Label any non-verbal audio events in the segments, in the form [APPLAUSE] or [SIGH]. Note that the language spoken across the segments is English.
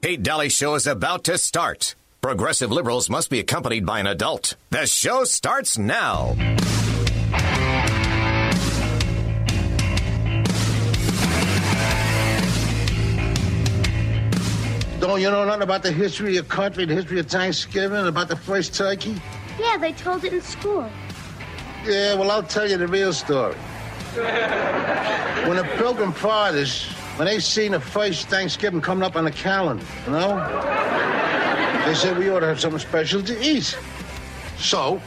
Kate Dalley Show is about to start. Progressive liberals must be accompanied by an adult. The show starts now. Don't you know nothing about the history of your country, the history of Thanksgiving, about the first turkey? Yeah, they told it in school. Yeah, well, I'll tell you the real story. [LAUGHS] when the Pilgrim Fathers, when they seen the first Thanksgiving coming up on the calendar, you know, they said we ought to have something special to eat. So,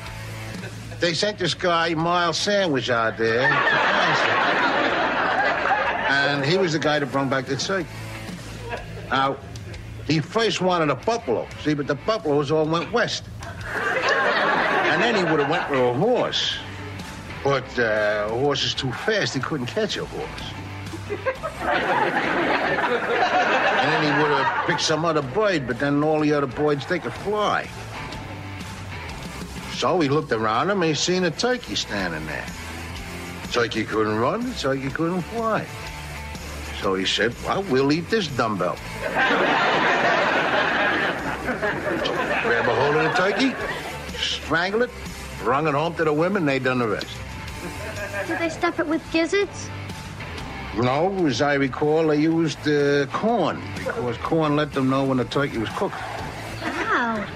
they sent this guy, Miles Sandwich, out there. And he was the guy that brought back the turkey. Now, he first wanted a buffalo, see, but the buffaloes all went west. And then he would have went with a horse. But uh, a horse is too fast. He couldn't catch a horse. And then he would have picked some other bird, but then all the other birds, they could fly. So he looked around him and he seen a turkey standing there. Turkey couldn't run, turkey couldn't fly. So he said, well, we'll eat this dumbbell. Grab a hold of the turkey, strangle it, rung it home to the women, they done the rest. Did they stuff it with gizzards? No, as I recall, they used uh, corn because corn let them know when the turkey was cooked. Wow.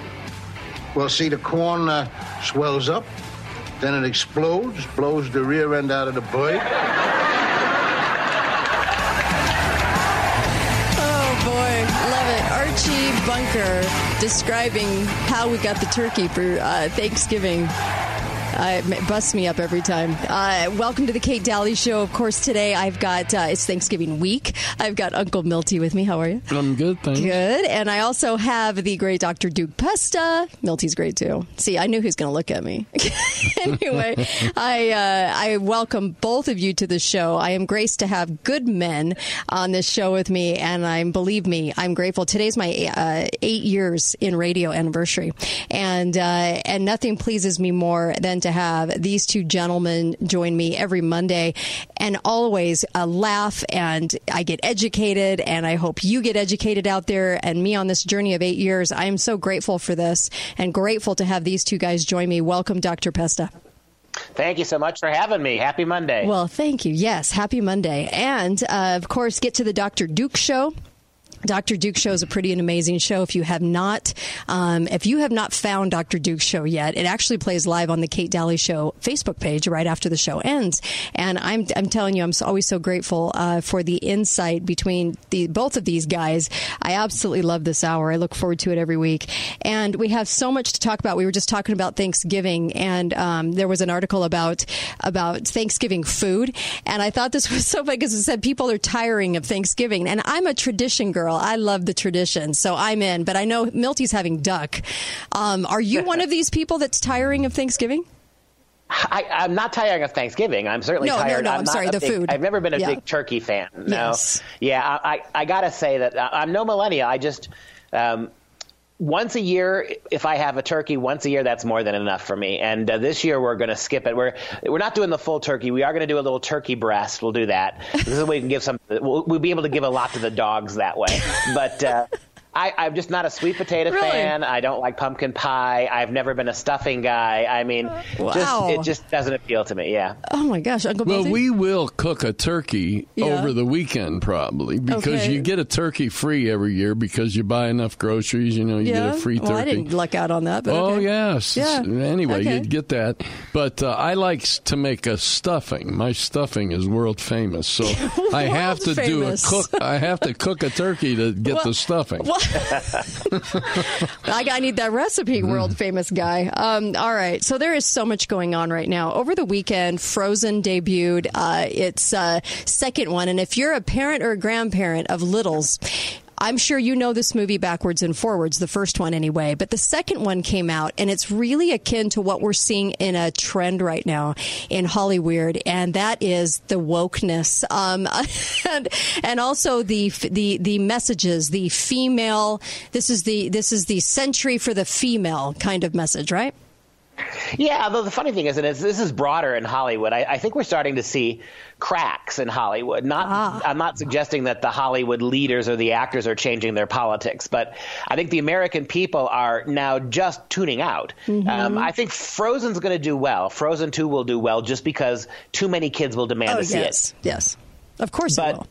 Well, see, the corn uh, swells up, then it explodes, blows the rear end out of the bird. Oh boy, love it. Archie Bunker describing how we got the turkey for uh, Thanksgiving. Uh, it busts me up every time. Uh, welcome to the Kate Dalley Show. Of course, today I've got uh, it's Thanksgiving week. I've got Uncle Milty with me. How are you? I'm good, thanks. Good. And I also have the great Dr. Duke Pesta. Milty's great too. See, I knew he was going to look at me. [LAUGHS] anyway, [LAUGHS] I uh, I welcome both of you to the show. I am graced to have good men on this show with me, and I'm believe me, I'm grateful. Today's my uh, eight years in radio anniversary, and uh, and nothing pleases me more than to have these two gentlemen join me every Monday, and always uh, laugh and I get educated, and I hope you get educated out there. And me on this journey of eight years, I am so grateful for this and grateful to have these two guys join me. Welcome, Dr. Pesta. Thank you so much for having me. Happy Monday. Well, thank you. Yes, happy Monday. And uh, of course, get to the Dr. Duke show. Dr. Duke Show is a pretty and amazing show. If you have not, um, if you have not found Dr. Duke Show yet, it actually plays live on the Kate Dalley Show Facebook page right after the show ends. And I'm, I'm telling you, I'm always so grateful uh, for the insight between the both of these guys. I absolutely love this hour. I look forward to it every week. And we have so much to talk about. We were just talking about Thanksgiving, and um, there was an article about about Thanksgiving food, and I thought this was [LAUGHS] so funny because it said people are tiring of Thanksgiving, and I'm a tradition girl. I love the tradition, so I'm in. But I know Milty's having duck. Um, are you one of [LAUGHS] these people that's tiring of Thanksgiving? I, I'm not tired of Thanksgiving. I'm certainly No, no, tired. no, I'm, I'm sorry. The big, food. I've never been a Yeah. big turkey fan. No. Yes. Yeah, I, I, I got to say that I- I'm no millennial. I just. Um, once a year, if I have a turkey once a year, that's more than enough for me. And uh, this year we're going to skip it. We're we're not doing the full turkey. We are going to do a little turkey breast. We'll do that. This is way we can give some. We'll, we'll be able to give a lot to the dogs that way. But uh, I, I'm just not a sweet potato Really? fan. I don't like pumpkin pie. I've never been a stuffing guy. I mean, Wow. just it just doesn't appeal to me. Yeah. Oh my gosh, Uncle Well, Milty? we will cook a turkey Yeah. over the weekend probably because Okay. you get a turkey free every year because you buy enough groceries. You know, you yeah. get a free turkey. Well, I didn't luck out on that. But Oh okay. yes. Yeah. Anyway, Okay. you'd get that, but uh, I like to make a stuffing. My stuffing is world famous, so [LAUGHS] I have to World do a cook. I have to cook a turkey to get the stuffing. [LAUGHS] I, I need that recipe, Mm-hmm. world famous guy. Um, all right. So there is so much going on right now. Over the weekend, Frozen debuted uh, its uh, second one. And if you're a parent or a grandparent of littles, I'm sure you know this movie backwards and forwards, the first one anyway, but the second one came out and it's really akin to what we're seeing in a trend right now in Hollywood, and that is the wokeness, um, [LAUGHS] and, and also the, the, the messages, the female, this is the, this is the century for the female kind of message, right? Yeah, though the funny thing is, and it's, this is broader in Hollywood. I, I, think we're starting to see cracks in Hollywood. Not, ah. I'm not suggesting that the Hollywood leaders or the actors are changing their politics, but I think the American people are now just tuning out. Mm-hmm. Um, I think Frozen's going to do well. Frozen Two will do well just because too many kids will demand oh, to see yes. it. Yes, of course. But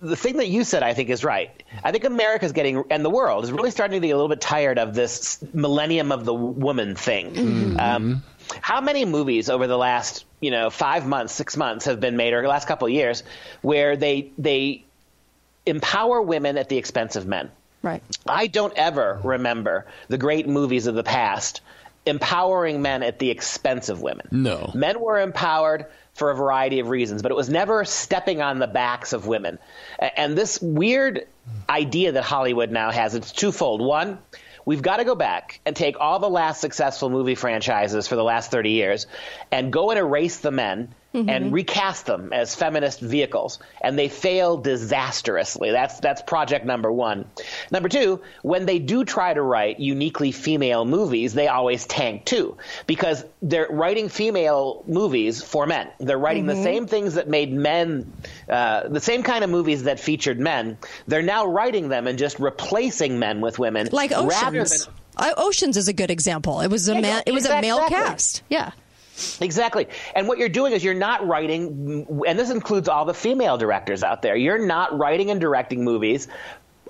the the thing that you said, I think, is right. I think America's getting, and the world is really starting to get a little bit tired of this millennium of the woman thing. Mm-hmm. Um, how many movies over the last, you know, five months, six months have been made, or the last couple of years, where they they empower women at the expense of men? Right. I don't ever remember the great movies of the past empowering men at the expense of women. No. Men were empowered for a variety of reasons, but it was never stepping on the backs of women. And this weird idea that Hollywood now has, it's twofold. One, we've got to go back and take all the last successful movie franchises for the last 30 years and go and erase the men mm-hmm. and recast them as feminist vehicles, and they fail disastrously. That's that's project number one. Number two, when they do try to write uniquely female movies, they always tank too because they're writing female movies for men. They're writing mm-hmm. the same things that made men, uh, the same kind of movies that featured men. They're now writing them and just replacing men with women, like Oceans. Than, Oceans is a good example. It was a man. It was a male exactly. cast. Yeah. Exactly. And what you're doing is you're not writing, and this includes all the female directors out there, you're not writing and directing movies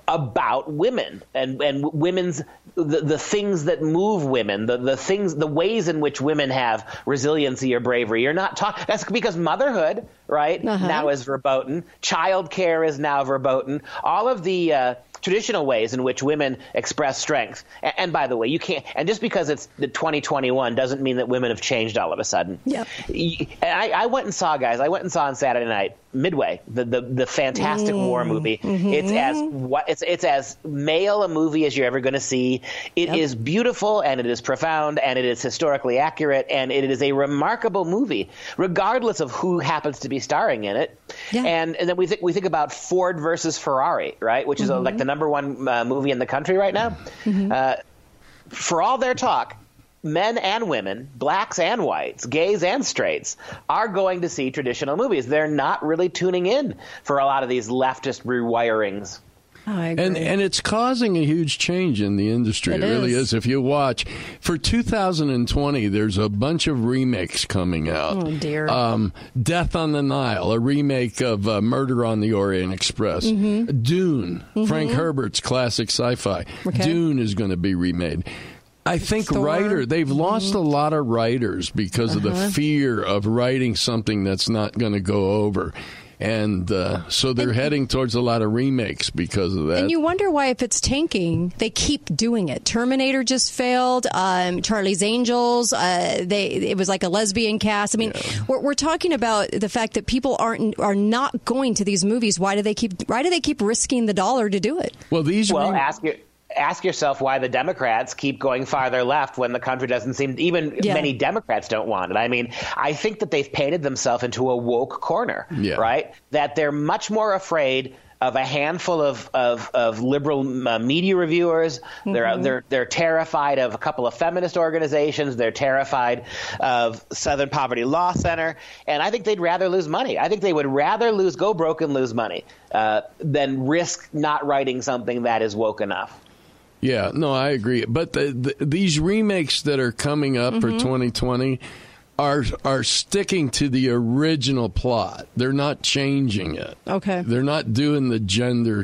about women and, and women's the, the things that move women, the, the things the ways in which women have resiliency or bravery. You're not talking that's because motherhood, right, uh-huh. now is verboten. Child care is now verboten. All of the uh, traditional ways in which women express strength. And, and, by the way, you can't. And just because it's the 2021 doesn't mean that women have changed all of a sudden. Yeah. I, I went and saw guys. I went and saw on Saturday night Midway, the the, the Fantastic mm. War movie. Mm-hmm. It's as what it's it's as male a movie as you're ever going to see. It yep. is beautiful and it is profound and it is historically accurate and it is a remarkable movie, regardless of who happens to be starring in it. Yeah. And and then we think we think about Ford versus Ferrari, right? Which is mm-hmm. a, like the number one uh, movie in the country right now. Mm-hmm. Uh, for all their talk, men and women, blacks and whites, gays and straights, are going to see traditional movies. They're not really tuning in for a lot of these leftist rewirings. Oh, and and it's causing a huge change in the industry. It, it really is. is. If you watch for 2020, there's a bunch of remakes coming out. Oh dear. Um, Death on the Nile, a remake of uh, Murder on the Orient Express. Mm-hmm. Dune, mm-hmm. Frank Herbert's classic sci-fi. Okay. Dune is going to be remade. I think Thor. writer they've lost mm-hmm. a lot of writers because uh-huh. of the uh-huh. fear of writing something that's not going to go over. And uh, so they're and, heading towards a lot of remakes because of that. And you wonder why, if it's tanking, they keep doing it. Terminator just failed. Um, Charlie's Angels. Uh, they it was like a lesbian cast. I mean, yeah. we're, we're talking about the fact that people aren't are not going to these movies. Why do they keep Why do they keep risking the dollar to do it? Well, these. Well, re- ask you ask yourself why the Democrats keep going farther left when the country doesn't seem even yeah. many Democrats don't want it. I mean, I think that they've painted themselves into a woke corner, yeah. right? That they're much more afraid of a handful of of, of liberal uh, media reviewers. Mm-hmm. They're they're they're terrified of a couple of feminist organizations. They're terrified of Southern Poverty Law Center, and I think they'd rather lose money. I think they would rather lose go broke and lose money uh, than risk not writing something that is woke enough. Yeah, no, I agree. But the, the, these remakes that are coming up mm-hmm. for 2020 are are sticking to the original plot. They're not changing it. Okay. They're not doing the gender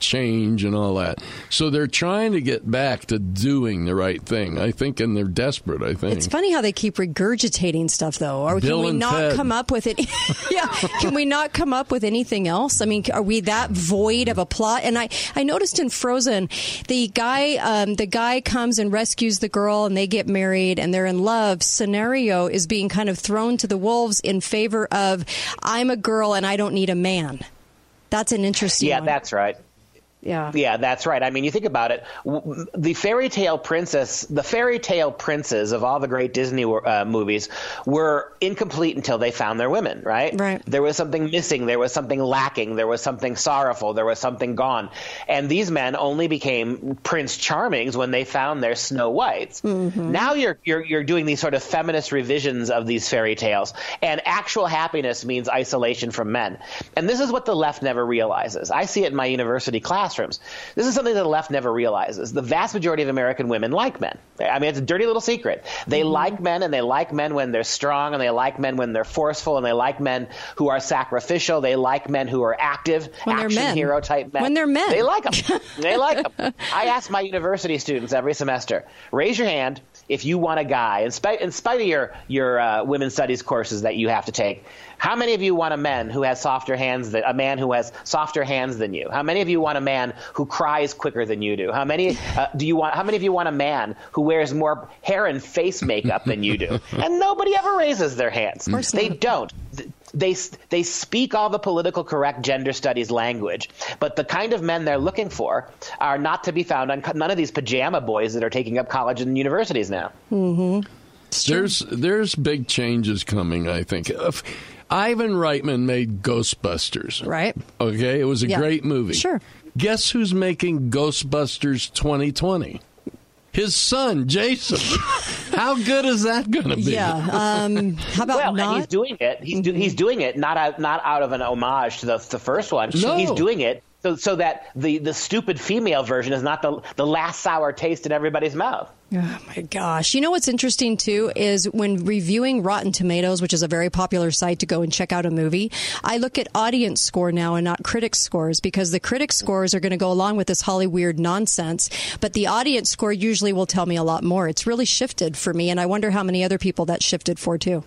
change and all that. So they're trying to get back to doing the right thing. I think, and they're desperate. I think it's funny how they keep regurgitating stuff, though. Or Bill can we not Ted. come up with it? [LAUGHS] yeah. Can we not come up with anything else? I mean, are we that void of a plot? And I I noticed in Frozen, the guy um, the guy comes and rescues the girl, and they get married, and they're in love. Scenario is being kind of thrown to the wolves in favor of I'm a girl and I don't need a man. That's an interesting. Yeah, one. that's right. Yeah. Yeah, that's right. I mean, you think about it. The fairy tale princess, the fairy tale princes of all the great Disney uh, movies were incomplete until they found their women, right? Right. There was something missing. There was something lacking. There was something sorrowful. There was something gone. And these men only became Prince Charmings when they found their Snow Whites. Mm-hmm. Now you're, you're, you're doing these sort of feminist revisions of these fairy tales. And actual happiness means isolation from men. And this is what the left never realizes. I see it in my university classrooms. This is something that the left never realizes. The vast majority of American women like men. I mean, it's a dirty little secret. They mm-hmm. like men, and they like men when they're strong, and they like men when they're forceful, and they like men who are sacrificial. They like men who are active, when action hero type men. When they're men, they like them. [LAUGHS] they like them. I ask my university students every semester: raise your hand if you want a guy, in spite, in spite of your your uh, women's studies courses that you have to take, how many of you want a man who has softer hands than a man who has softer hands than you? How many of you want a man who cries quicker than you do? How many uh, do you want? How many of you want a man who wears more hair and face makeup than you do? [LAUGHS] And nobody ever raises their hands. They don't they they speak all the political correct gender studies language, but the kind of men they're looking for are not to be found on none of these pajama boys that are taking up college and universities now. Mm-hmm. There's there's big changes coming. I think. Ivan Reitman made Ghostbusters. Right. Okay, it was a yeah. great movie. Sure. Guess who's making Ghostbusters 2020? his son Jason. [LAUGHS] how good is that going to be? Yeah. Um, how about well, not? and he's doing it. He's do, he's doing it not out, not out of an homage to the the first one. No. He's doing it so so that the the stupid female version is not the the last sour taste in everybody's mouth. Oh my gosh. You know what's interesting too is when reviewing Rotten Tomatoes, which is a very popular site to go and check out a movie, I look at audience score now and not critic scores because the critic scores are going to go along with this Hollywood nonsense, but the audience score usually will tell me a lot more. It's really shifted for me and I wonder how many other people that shifted for too.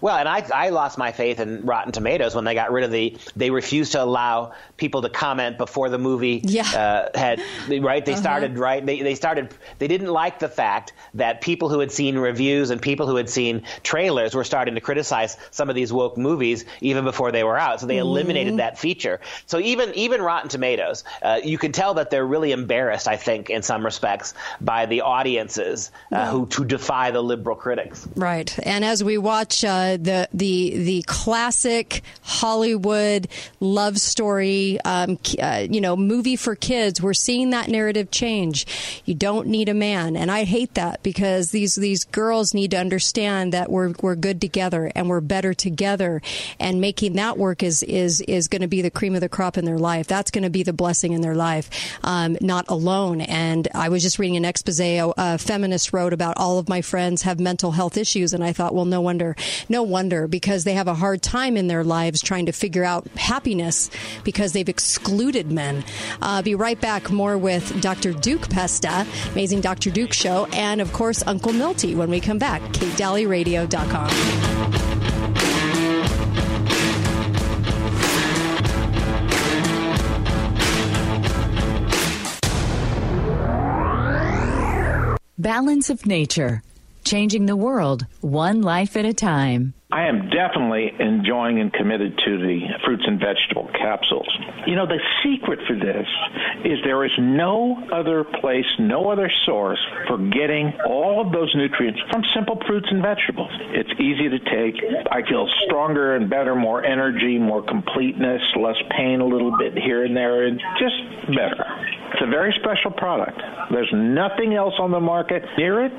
Well, and I, I lost my faith in Rotten Tomatoes when they got rid of the. They refused to allow people to comment before the movie yeah. uh, had right. They uh-huh. started right. They they started. They didn't like the fact that people who had seen reviews and people who had seen trailers were starting to criticize some of these woke movies even before they were out. So they mm-hmm. eliminated that feature. So even even Rotten Tomatoes, uh, you can tell that they're really embarrassed. I think in some respects by the audiences uh, who to defy the liberal critics. Right, and as we watch watch uh, the the the classic Hollywood love story, um, uh, you know, movie for kids. We're seeing that narrative change. You don't need a man, and I hate that because these these girls need to understand that we're we're good together and we're better together, and making that work is is is going to be the cream of the crop in their life. That's going to be the blessing in their life, um, not alone. And I was just reading an expose a, a feminist wrote about all of my friends have mental health issues, and I thought, well, no wonder no wonder because they have a hard time in their lives trying to figure out happiness because they've excluded men. Uh, be right back more with Dr. Duke Pesta, Amazing Dr. Duke Show, and of course, Uncle Milty when we come back. KateDalleyRadio.com. Balance of Nature changing the world one life at a time. I am definitely enjoying and committed to the fruits and vegetable capsules. You know, the secret for this is there is no other place, no other source for getting all of those nutrients from simple fruits and vegetables. It's easy to take. I feel stronger and better, more energy, more completeness, less pain a little bit here and there, and just better. It's a very special product. There's nothing else on the market near it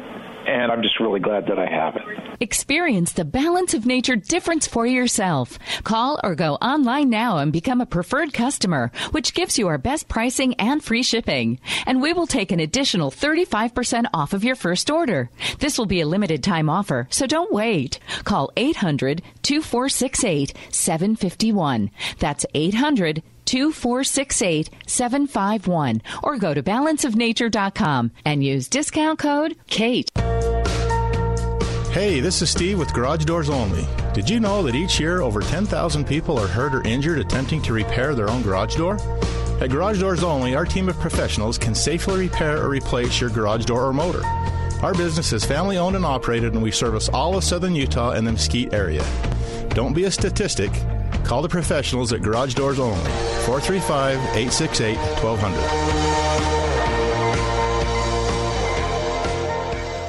and I'm just really glad that I have it. Experience the balance of nature difference for yourself. Call or go online now and become a preferred customer, which gives you our best pricing and free shipping. And we will take an additional 35% off of your first order. This will be a limited time offer, so don't wait. Call 800 2468 751. That's 800 2468 751 or go to balanceofnature.com and use discount code KATE. Hey, this is Steve with Garage Doors Only. Did you know that each year over 10,000 people are hurt or injured attempting to repair their own garage door? At Garage Doors Only, our team of professionals can safely repair or replace your garage door or motor. Our business is family owned and operated, and we service all of southern Utah and the Mesquite area. Don't be a statistic Call the professionals at Garage Doors Only, 435 868 1200.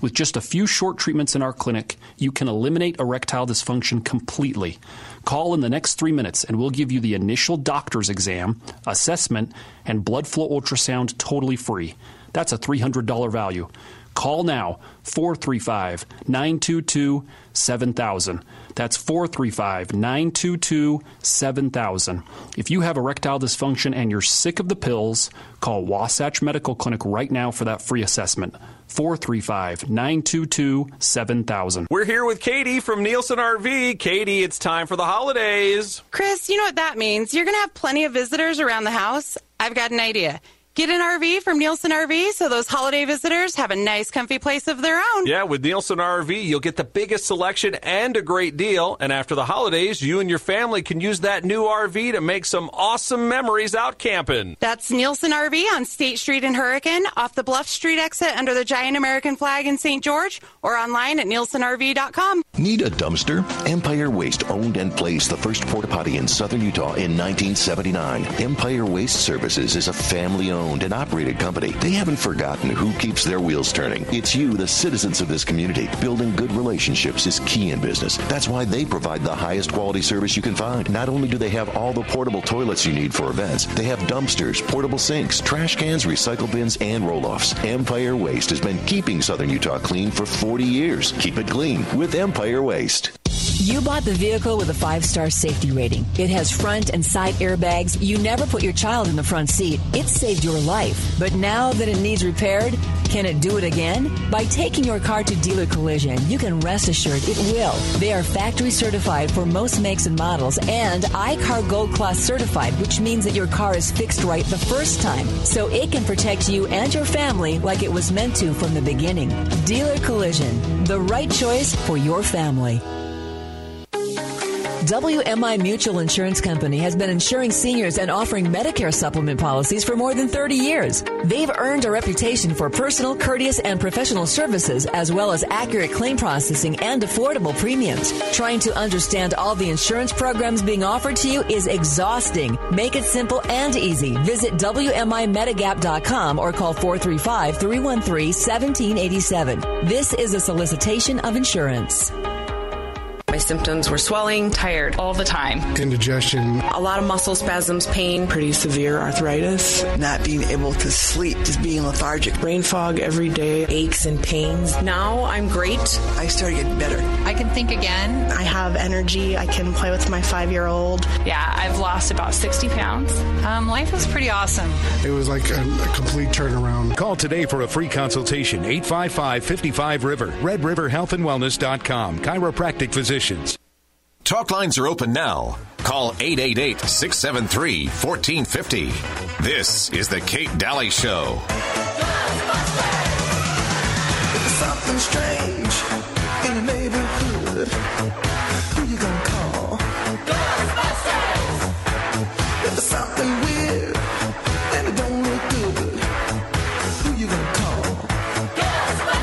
With just a few short treatments in our clinic, you can eliminate erectile dysfunction completely. Call in the next three minutes and we'll give you the initial doctor's exam, assessment, and blood flow ultrasound totally free. That's a $300 value. Call now 435 922 7000. That's 435 922 7000. If you have erectile dysfunction and you're sick of the pills, call Wasatch Medical Clinic right now for that free assessment. 435 922 7000. We're here with Katie from Nielsen RV. Katie, it's time for the holidays. Chris, you know what that means. You're going to have plenty of visitors around the house. I've got an idea. Get an RV from Nielsen RV so those holiday visitors have a nice, comfy place of their own. Yeah, with Nielsen RV, you'll get the biggest selection and a great deal. And after the holidays, you and your family can use that new RV to make some awesome memories out camping. That's Nielsen RV on State Street in Hurricane, off the Bluff Street exit under the giant American flag in St. George, or online at nielsenrv.com. Need a dumpster? Empire Waste owned and placed the first porta potty in southern Utah in 1979. Empire Waste Services is a family owned owned and operated company. They haven't forgotten who keeps their wheels turning. It's you, the citizens of this community. Building good relationships is key in business. That's why they provide the highest quality service you can find. Not only do they have all the portable toilets you need for events, they have dumpsters, portable sinks, trash cans, recycle bins, and roll offs. Empire Waste has been keeping Southern Utah clean for 40 years. Keep it clean with Empire Waste. You bought the vehicle with a five star safety rating. It has front and side airbags. You never put your child in the front seat. It saved your life. But now that it needs repaired, can it do it again? By taking your car to Dealer Collision, you can rest assured it will. They are factory certified for most makes and models and iCar Gold Class certified, which means that your car is fixed right the first time. So it can protect you and your family like it was meant to from the beginning. Dealer Collision, the right choice for your family. WMI Mutual Insurance Company has been insuring seniors and offering Medicare supplement policies for more than 30 years. They've earned a reputation for personal, courteous, and professional services, as well as accurate claim processing and affordable premiums. Trying to understand all the insurance programs being offered to you is exhausting. Make it simple and easy. Visit WMIMedigap.com or call 435 313 1787. This is a solicitation of insurance. My symptoms were swelling, tired all the time, indigestion, a lot of muscle spasms, pain, pretty severe arthritis, not being able to sleep, just being lethargic, brain fog every day, aches and pains. Now I'm great. I started getting better. I can think again. I have energy. I can play with my five year old. Yeah, I've lost about 60 pounds. Um, life is pretty awesome. It was like a, a complete turnaround. Call today for a free consultation 855 55 River, redriverhealthandwellness.com, chiropractic physician. Talk lines are open now. Call 888 673 1450. This is The Kate Dalley Show. Something strange in the neighborhood. Who you gonna call? Ghostbusters! Something weird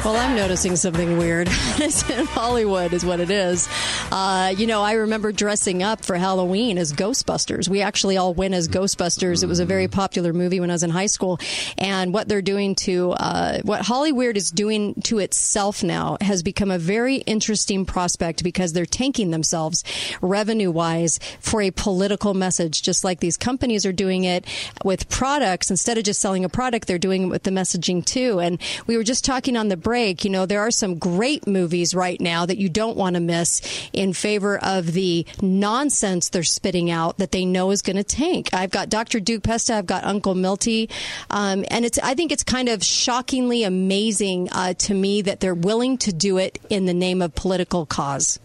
Well, I'm noticing something weird. [LAUGHS] it's in Hollywood, is what it is. Uh, you know, I remember dressing up for Halloween as Ghostbusters. We actually all went as Ghostbusters. It was a very popular movie when I was in high school. And what they're doing to, uh, what Hollywood is doing to itself now has become a very interesting prospect because they're tanking themselves revenue wise for a political message, just like these companies are doing it with products. Instead of just selling a product, they're doing it with the messaging too. And we were just talking on the break, you know, there are some great movies right now that you don't want to miss in favor of the nonsense they're spitting out that they know is going to tank. I've got Dr. Duke Pesta, I've got Uncle Milty, um, and it's I think it's kind of shockingly amazing uh, to me that they're willing to do it in the name of political cause.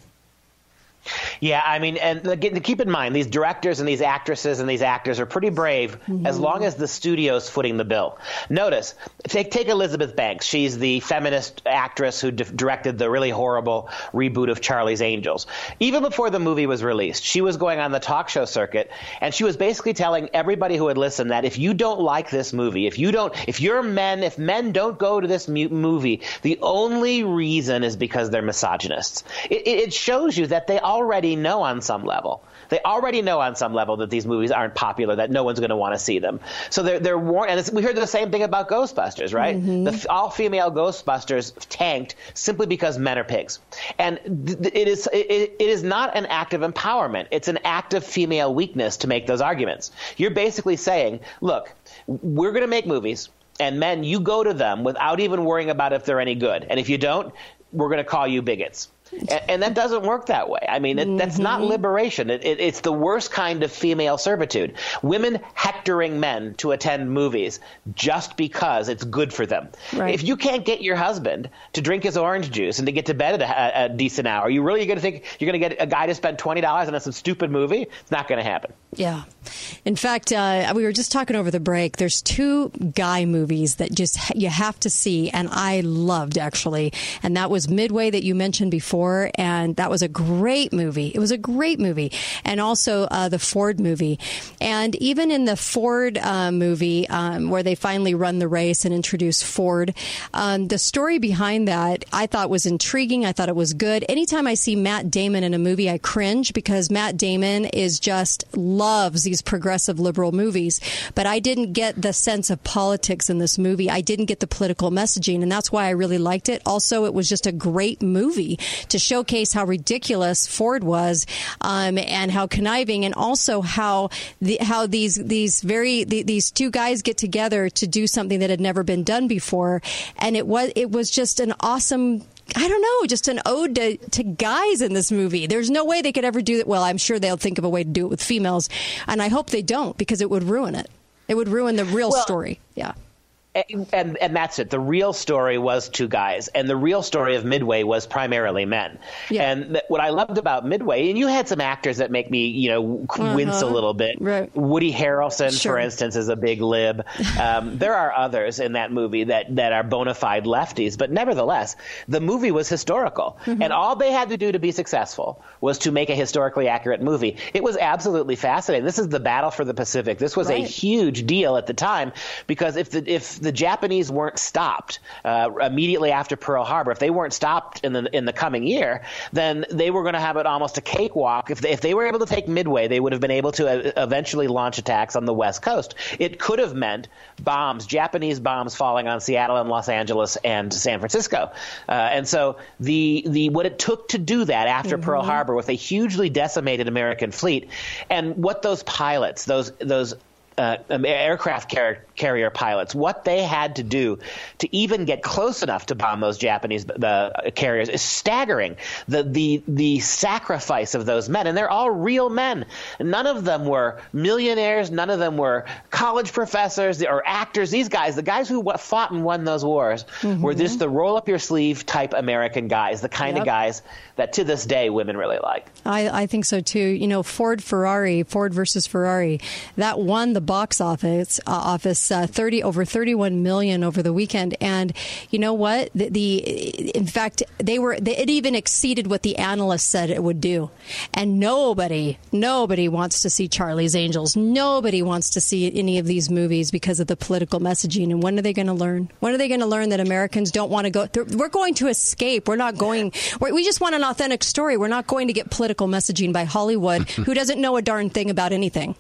Yeah, I mean, and keep in mind, these directors and these actresses and these actors are pretty brave mm-hmm. as long as the studio's footing the bill. Notice, take, take Elizabeth Banks. She's the feminist actress who di- directed the really horrible reboot of Charlie's Angels. Even before the movie was released, she was going on the talk show circuit, and she was basically telling everybody who would listen that if you don't like this movie, if you don't, if you're men, if men don't go to this mu- movie, the only reason is because they're misogynists. It, it, it shows you that they already know on some level. They already know on some level that these movies aren't popular, that no one's going to want to see them. So they're they're warned. And it's, we heard the same thing about Ghostbusters, right? Mm-hmm. The all-female Ghostbusters tanked simply because men are pigs, and th- th- it is it, it is not an act of empowerment. It's an act of female weakness to make those arguments. You're basically saying, look, we're going to make movies. And men, you go to them without even worrying about if they're any good. And if you don't, we're going to call you bigots. And, and that doesn't work that way. I mean, it, that's not liberation. It, it, it's the worst kind of female servitude. Women hectoring men to attend movies just because it's good for them. Right. If you can't get your husband to drink his orange juice and to get to bed at a, a decent hour, you really going to think you're going to get a guy to spend twenty dollars on some stupid movie? It's not going to happen. Yeah. In fact, uh, we were just talking over the break. There's two guy movies that just you have to see, and I loved actually. And that was Midway that you mentioned before, and that was a great movie. It was a great movie, and also uh, the Ford movie. And even in the Ford uh, movie, um, where they finally run the race and introduce Ford, um, the story behind that I thought was intriguing. I thought it was good. Anytime I see Matt Damon in a movie, I cringe because Matt Damon is just loves these progressive liberal movies. But I didn't get the sense of politics in this movie. I didn't get the political messaging, and that's why I really liked it. Also, it was just a great movie to showcase how ridiculous Ford was, um, and how conniving, and also how the, how these these very the, these two guys get together to do something that had never been done before, and it was it was just an awesome I don't know, just an ode to, to guys in this movie. There's no way they could ever do it. Well, I'm sure they'll think of a way to do it with females, and I hope they don't because it would ruin it. It would ruin the real Well- story. Yeah. And, and that's it. The real story was two guys, and the real story of Midway was primarily men. And th- what I loved about Midway, and you had some actors that make me, you know, wince a Uh-huh. little bit. Right. Woody Harrelson, Sure. for instance, is a big lib. [LAUGHS] Um, there are others in that movie that that are bona fide lefties, but nevertheless, the movie was historical, Mm-hmm. and all they had to do to be successful was to make a historically accurate movie. It was absolutely fascinating. This is the battle for the Pacific. This was a huge deal at the time because if the if the Japanese weren't stopped uh, immediately after Pearl Harbor, if they weren't stopped in the in the coming year, then they were going to have it almost a cakewalk. If they, if they were able to take Midway, they would have been able to uh, eventually launch attacks on the West Coast. It could have meant bombs, Japanese bombs falling on Seattle and Los Angeles and San Francisco. Uh, and so the the what it took to do that after Pearl Harbor with a hugely decimated American fleet, and what those pilots, those those uh, um, aircraft car- carrier pilots, what they had to do to even get close enough to bomb those Japanese the carriers is staggering. The the the sacrifice of those men, and they're all real men. None of them were millionaires. None of them were college professors or actors. These guys, the guys who fought and won those wars, were just the roll up your sleeve type American guys, the kind of guys that to this day women really like. I, I think so too. You know, Ford Ferrari, Ford versus Ferrari, that won the box office uh, office uh, thirty over thirty one million over the weekend. And you know what? The, the in fact they were they, it even exceeded what the analysts said it would do. And nobody nobody wants to see Charlie's Angels. Nobody wants to see any of these movies because of the political messaging. And when are they going to learn? When are they going to learn that Americans don't want to go? We're going to escape. We're not going. We're, we just want an authentic story. We're not going to get political messaging by Hollywood, [LAUGHS] who doesn't know a darn thing about anything.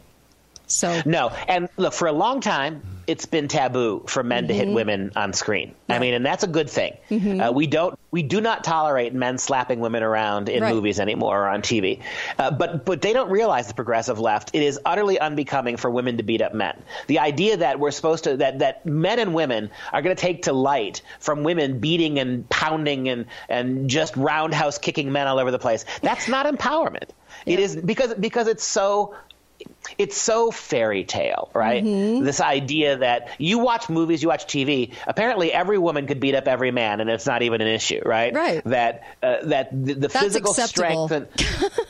So No, and look, for a long time, it's been taboo for men to hit women on screen. I mean, and that's a good thing. Uh, we don't, we do not tolerate men slapping women around in Right. movies anymore or on TV. Uh, but, but they don't realize the progressive left. It is utterly unbecoming for women to beat up men. The idea that we're supposed to, that that men and women are going to take to light from women beating and pounding and and just roundhouse kicking men all over the place. That's not empowerment. It is because because it's so it's so fairy tale, right? Mm-hmm. This idea that you watch movies, you watch TV. Apparently, every woman could beat up every man, and it's not even an issue, right? Right. That uh, that the, the physical acceptable. strength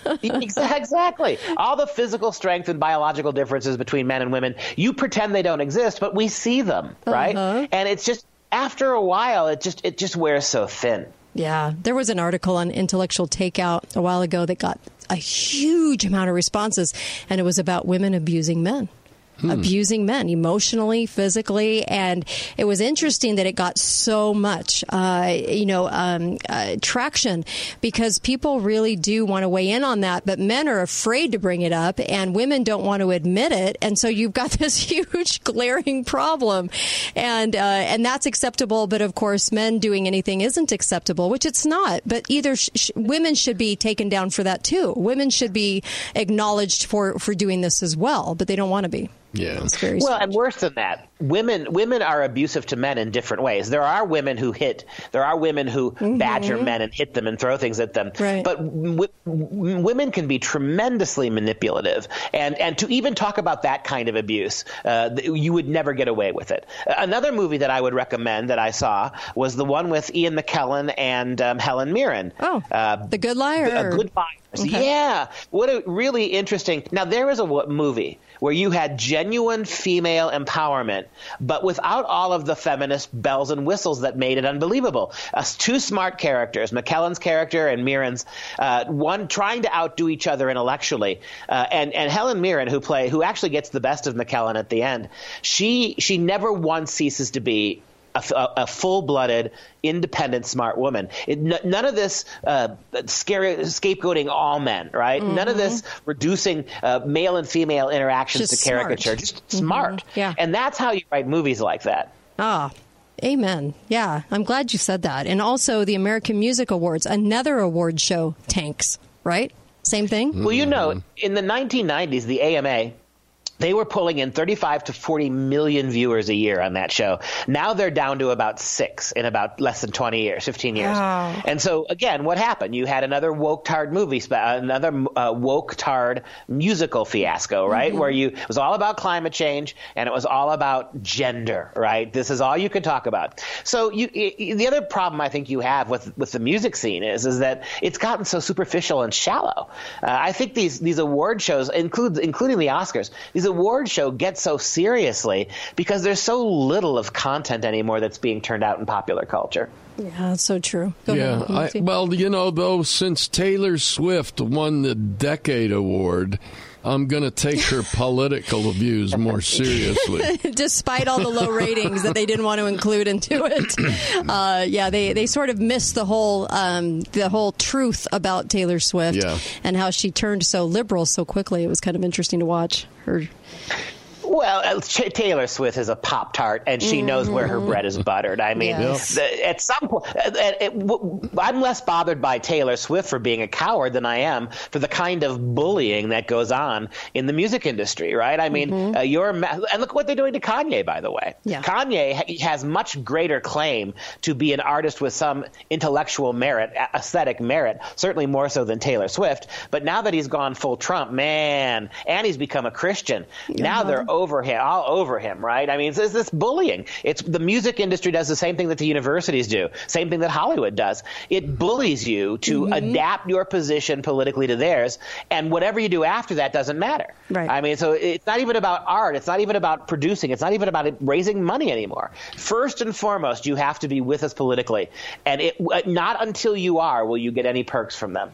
and [LAUGHS] exactly all the physical strength and biological differences between men and women. You pretend they don't exist, but we see them, right? Uh-huh. And it's just after a while, it just it just wears so thin. Yeah, there was an article on intellectual takeout a while ago that got a huge amount of responses, and it was about women abusing men. Abusing men emotionally, physically, and it was interesting that it got so much, uh, you know, um, uh, traction because people really do want to weigh in on that, but men are afraid to bring it up, and women don't want to admit it, and so you've got [LAUGHS] this huge glaring problem, and uh, and that's acceptable, but of course, men doing anything isn't acceptable, which it's not. But either sh- sh- women should be taken down for that too. Women should be acknowledged for for doing this as well, but they don't want to be. Yeah. It's very well, and worse than that, women women are abusive to men in different ways. There are women who hit. There are women who badger men and hit them and throw things at them. Right. But w- w- women can be tremendously manipulative, and and to even talk about that kind of abuse, uh, you would never get away with it. Another movie that I would recommend that I saw was the one with Ian McKellen and um, Helen Mirren. Oh, uh, The Good Liar. a good liars. Okay. Yeah. What a really interesting. Now there is a w- movie where you had genuine female empowerment, but without all of the feminist bells and whistles that made it unbelievable. Uh, two smart characters, McKellen's character and Mirren's, uh, one trying to outdo each other intellectually, uh, and and Helen Mirren, who play who actually gets the best of McKellen at the end. She she never once ceases to be a, a, a full-blooded, independent, smart woman. It, n- none of this uh, scary, scapegoating all men, right? None of this reducing uh, male and female interactions Mm-hmm. Just to caricature. smart. Just smart. Yeah. And that's how you write movies like that. Ah, amen. Yeah, I'm glad you said that. And also the American Music Awards, another award show tanks, right? Same thing. Well, you know, in the 1990s, the AMA. They were pulling in 35 to 40 million viewers a year on that show. Now they're down to about six in about less than 20 years, 15 years. Wow. And so, again, what happened? You had another woke tard movie, another uh, woke tard musical fiasco, right? Where you it was all about climate change and it was all about gender, right? This is all you could talk about. So, you the other problem I think you have with with the music scene is is that it's gotten so superficial and shallow. Uh, I think these these award shows, include including the Oscars, these award show get so seriously because there's so little of content anymore that's being turned out in popular culture. Yeah, that's so true. Go yeah, ahead, I, well, you know, though, since Taylor Swift won the Decade Award, I'm going to take her [LAUGHS] political views more seriously. [LAUGHS] Despite all the low ratings that they didn't want to include into it, [CLEARS THROAT] uh, yeah, they, they sort of missed the whole um, the whole truth about Taylor Swift Yeah. and how she turned so liberal so quickly. It was kind of interesting to watch her. Well, uh, Taylor Swift is a pop tart, and she knows where her bread is buttered. I mean, Yes. the- at some point, uh, uh, I'm less bothered by Taylor Swift for being a coward than I am for the kind of bullying that goes on in the music industry. Right? I mean, uh, you're and look what they're doing to Kanye, by the way. Yeah. Kanye ha- has much greater claim to be an artist with some intellectual merit, aesthetic merit, certainly more so than Taylor Swift. But now that he's gone full Trump, man, and he's become a Christian, now they're over him, all over him, right? I mean, it's, it's this bullying. It's the music industry does the same thing that the universities do, same thing that Hollywood does. It mm-hmm. bullies you to mm-hmm. adapt your position politically to theirs, and whatever you do after that doesn't matter. Right. I mean, so it's not even about art. It's not even about producing. It's not even about raising money anymore. First and foremost, you have to be with us politically, and it uh, not until you are will you get any perks from them.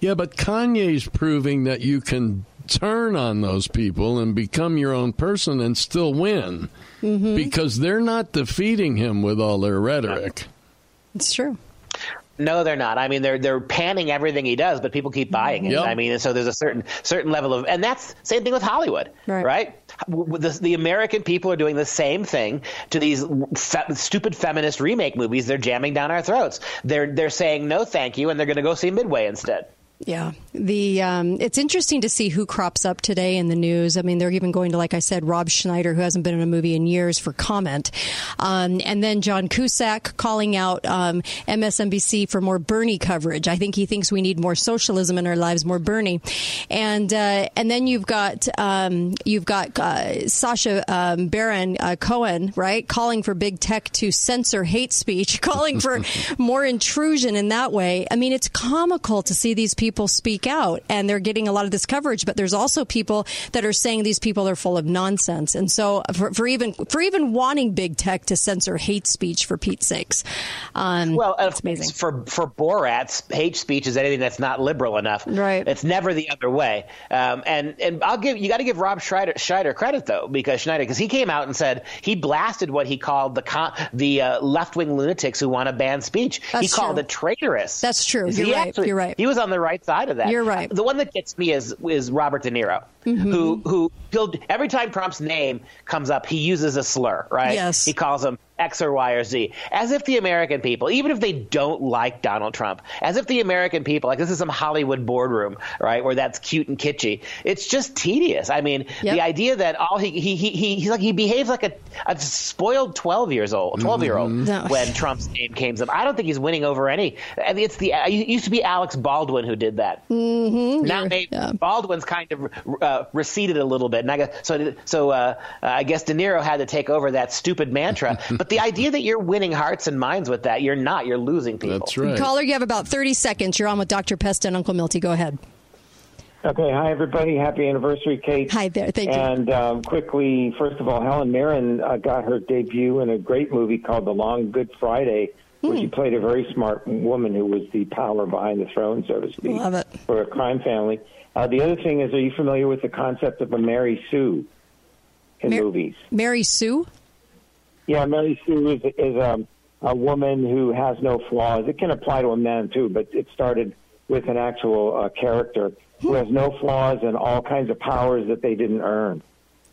Yeah, but Kanye's proving that you can turn on those people and become your own person and still win Mm-hmm. because they're not defeating him with all their rhetoric. It's true. No, they're not. I mean, they're they're panning everything he does, but people keep buying it. Yep. I mean, and so there's a certain certain level of, and that's same thing with Hollywood, Right. W- w- The, the American people are doing the same thing to these fe- stupid feminist remake movies. They're jamming down our throats. They're they're saying no, thank you, and they're going to go see Midway instead. Yeah, the um, it's interesting to see who crops up today in the news. I mean, they're even going to, like I said, Rob Schneider, who hasn't been in a movie in years, for comment, um, and then John Cusack calling out um, MSNBC for more Bernie coverage. I think he thinks we need more socialism in our lives, more Bernie, and uh, and then you've got um, you've got uh, Sacha um, Baron uh, Cohen, right, calling for big tech to censor hate speech, [LAUGHS] calling for [LAUGHS] more intrusion in that way. I mean, it's comical to see these people speak out and they're getting a lot of this coverage, but there's also people that are saying these people are full of nonsense. And so for, for even for even wanting big tech to censor hate speech for Pete's sakes, um, well, it's amazing. For for Borat's hate speech is anything that's not liberal enough. Right. It's never the other way. Um, and and I'll give you got to give Rob Schneider, Schneider credit though because Schneider because he came out and said he blasted what he called the con- the uh, left wing lunatics who want to ban speech. That's he called true. it traitorous. That's true. You're right. actually- You're right. He was on the right side of that. You're right. The one that gets me is is Robert De Niro, Mhm. who who he'll, every time Trump's name comes up, he uses a slur, right? Yes. He calls him X or Y or Z, as if the American people, even if they don't like Donald Trump, as if the American people, like this is some Hollywood boardroom, right, where that's cute and kitschy. It's just tedious. I mean, Yep. the idea that all he he he he he's like he behaves like a, a spoiled twelve years old, twelve year old No. when Trump's name came up. I don't think he's winning over any. I mean, it's the it used to be Alec Baldwin who did that. Mm-hmm. Now maybe Baldwin's kind of uh, receded a little bit, and I guess so. So uh, I guess De Niro had to take over that stupid mantra. but [LAUGHS] the idea that you're winning hearts and minds with that, you're not. You're losing people. That's right. Caller, you have about 30 seconds. You're on with Dr. Pesta and Uncle Milty. Go ahead. Okay, hi everybody. Happy anniversary, Kate. Hi there. Thank you. And um, quickly, first of all, Helen Mirren uh, got her debut in a great movie called The Long Good Friday, where Hmm. she played a very smart woman who was the power behind the throne, so to speak, Love it. for a crime family. Uh, the other thing is, are you familiar with the concept of a Mary Sue in movies? Mary Sue? Yeah, Mary Sue is, is um, a woman who has no flaws. It can apply to a man too, but it started with an actual uh, character who has no flaws and all kinds of powers that they didn't earn.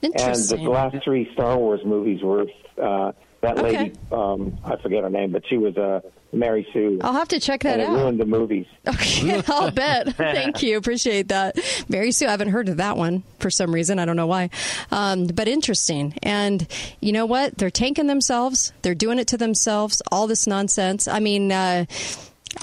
Interesting. And the last three Star Wars movies were uh, that Okay. lady. Um, I forget her name, but she was uh, Mary Sue. I'll have to check that and it out. ruined the movies. Okay, [LAUGHS] I'll bet. [LAUGHS] Thank you. Appreciate that. Mary Sue, I haven't heard of that one for some reason. I don't know why. Um, but interesting. And you know what? They're tanking themselves. They're doing it to themselves. All this nonsense. I mean, uh,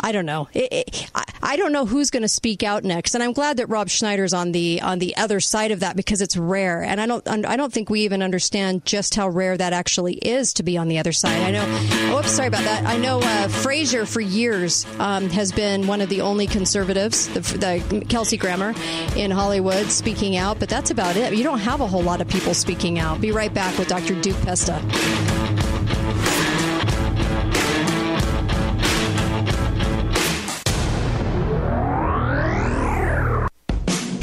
I don't know. I, I don't know who's going to speak out next, and I'm glad that Rob Schneider's on the on the other side of that because it's rare, and I don't I don't think we even understand just how rare that actually is to be on the other side. I know. Oops, sorry about that. I know uh, Frasier for years um, has been one of the only conservatives, the, the Kelsey Grammer in Hollywood, speaking out, but that's about it. You don't have a whole lot of people speaking out. Be right back with Dr. Duke Pesta.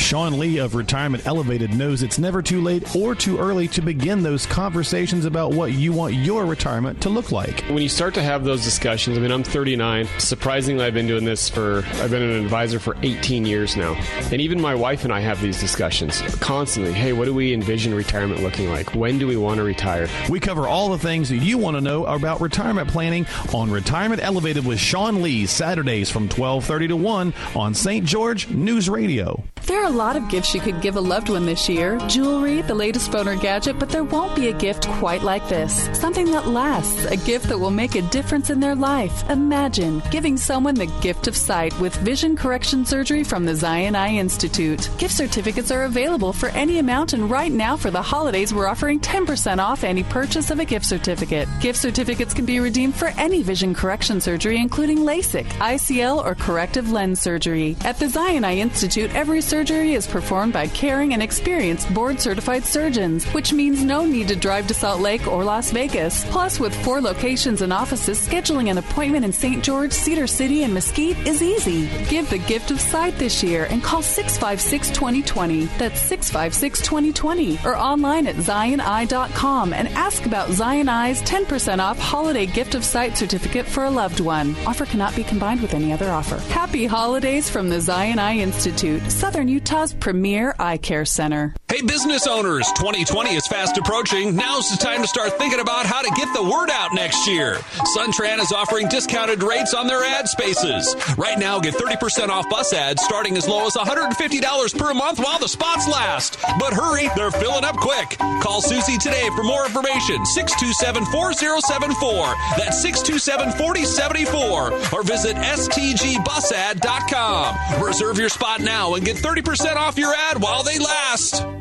Sean Lee of Retirement Elevated knows it's never too late or too early to begin those conversations about what you want your retirement to look like. When you start to have those discussions, I mean, I'm 39. Surprisingly, I've been doing this for, I've been an advisor for 18 years now. And even my wife and I have these discussions constantly. Hey, what do we envision retirement looking like? When do we want to retire? We cover all the things that you want to know about retirement planning on Retirement Elevated with Sean Lee, Saturdays from 1230 to 1 on St. George News Radio. There are a lot of gifts you could give a loved one this year jewelry, the latest phone or gadget, but there won't be a gift quite like this. Something that lasts, a gift that will make a difference in their life. Imagine giving someone the gift of sight with vision correction surgery from the Zion Eye Institute. Gift certificates are available for any amount, and right now for the holidays, we're offering 10% off any purchase of a gift certificate. Gift certificates can be redeemed for any vision correction surgery, including LASIK, ICL, or corrective lens surgery. At the Zion Eye Institute, every surgery is performed by caring and experienced board certified surgeons, which means no need to drive to Salt Lake or Las Vegas. Plus, with four locations and offices, scheduling an appointment in St. George, Cedar City, and Mesquite is easy. Give the gift of sight this year and call 656 2020. That's 656 2020 or online at zioneye.com and ask about Zion Eye's 10% off holiday gift of sight certificate for a loved one. Offer cannot be combined with any other offer. Happy holidays from the Zion Eye Institute, Southern Utah's premier eye care center. Hey, business owners, 2020 is fast approaching. Now's the time to start thinking about how to get the word out next year. Suntran is offering discounted rates on their ad spaces. Right now, get 30% off bus ads starting as low as $150 per month while the spots last. But hurry, they're filling up quick. Call Susie today for more information. 627 4074. That's 627 4074. Or visit STGBusAd.com. Reserve your spot now and get 30% off your ad while they last.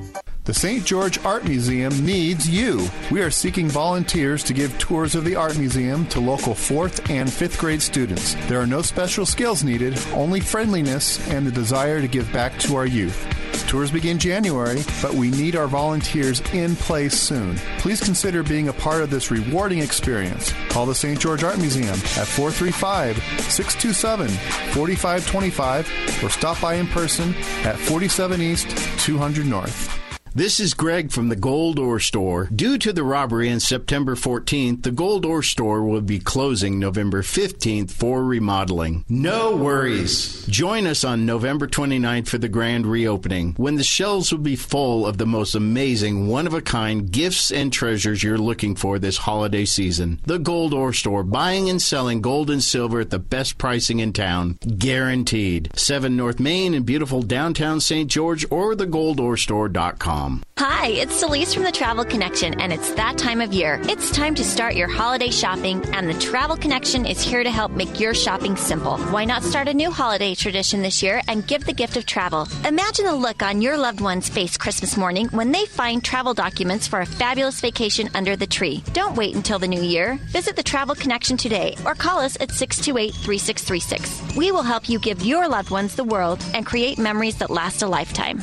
The St. George Art Museum needs you. We are seeking volunteers to give tours of the Art Museum to local 4th and 5th grade students. There are no special skills needed, only friendliness and the desire to give back to our youth. Tours begin January, but we need our volunteers in place soon. Please consider being a part of this rewarding experience. Call the St. George Art Museum at 435 627 4525 or stop by in person at 47 East 200 North. This is Greg from the Gold Ore Store. Due to the robbery on September 14th, the Gold Ore Store will be closing November 15th for remodeling. No worries. Join us on November 29th for the grand reopening, when the shelves will be full of the most amazing, one of a kind gifts and treasures you're looking for this holiday season. The Gold Ore Store, buying and selling gold and silver at the best pricing in town, guaranteed. 7 North Main in beautiful downtown St. George or thegoldorestore.com. Hi, it's Celeste from the Travel Connection, and it's that time of year. It's time to start your holiday shopping, and the Travel Connection is here to help make your shopping simple. Why not start a new holiday tradition this year and give the gift of travel? Imagine the look on your loved one's face Christmas morning when they find travel documents for a fabulous vacation under the tree. Don't wait until the new year. Visit the Travel Connection today or call us at 628 3636. We will help you give your loved ones the world and create memories that last a lifetime.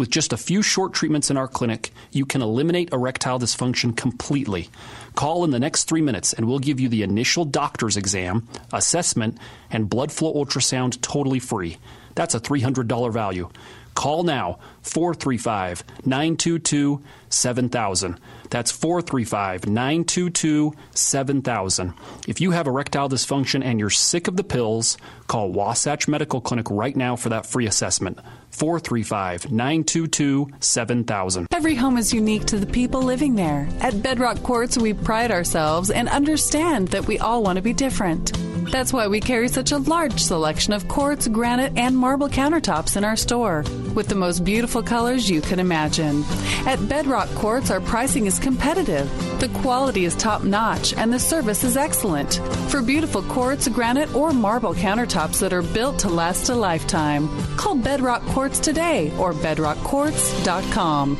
With just a few short treatments in our clinic, you can eliminate erectile dysfunction completely. Call in the next three minutes and we'll give you the initial doctor's exam, assessment, and blood flow ultrasound totally free. That's a $300 value. Call now 435 922 7000. That's 435 922 7000. If you have erectile dysfunction and you're sick of the pills, call Wasatch Medical Clinic right now for that free assessment. 435 922 7000. Every home is unique to the people living there. At Bedrock Quartz, we pride ourselves and understand that we all want to be different. That's why we carry such a large selection of quartz, granite, and marble countertops in our store, with the most beautiful colors you can imagine. At Bedrock Quartz, our pricing is competitive, the quality is top notch, and the service is excellent. For beautiful quartz, granite, or marble countertops that are built to last a lifetime, call Bedrock Quartz today or bedrockquartz.com.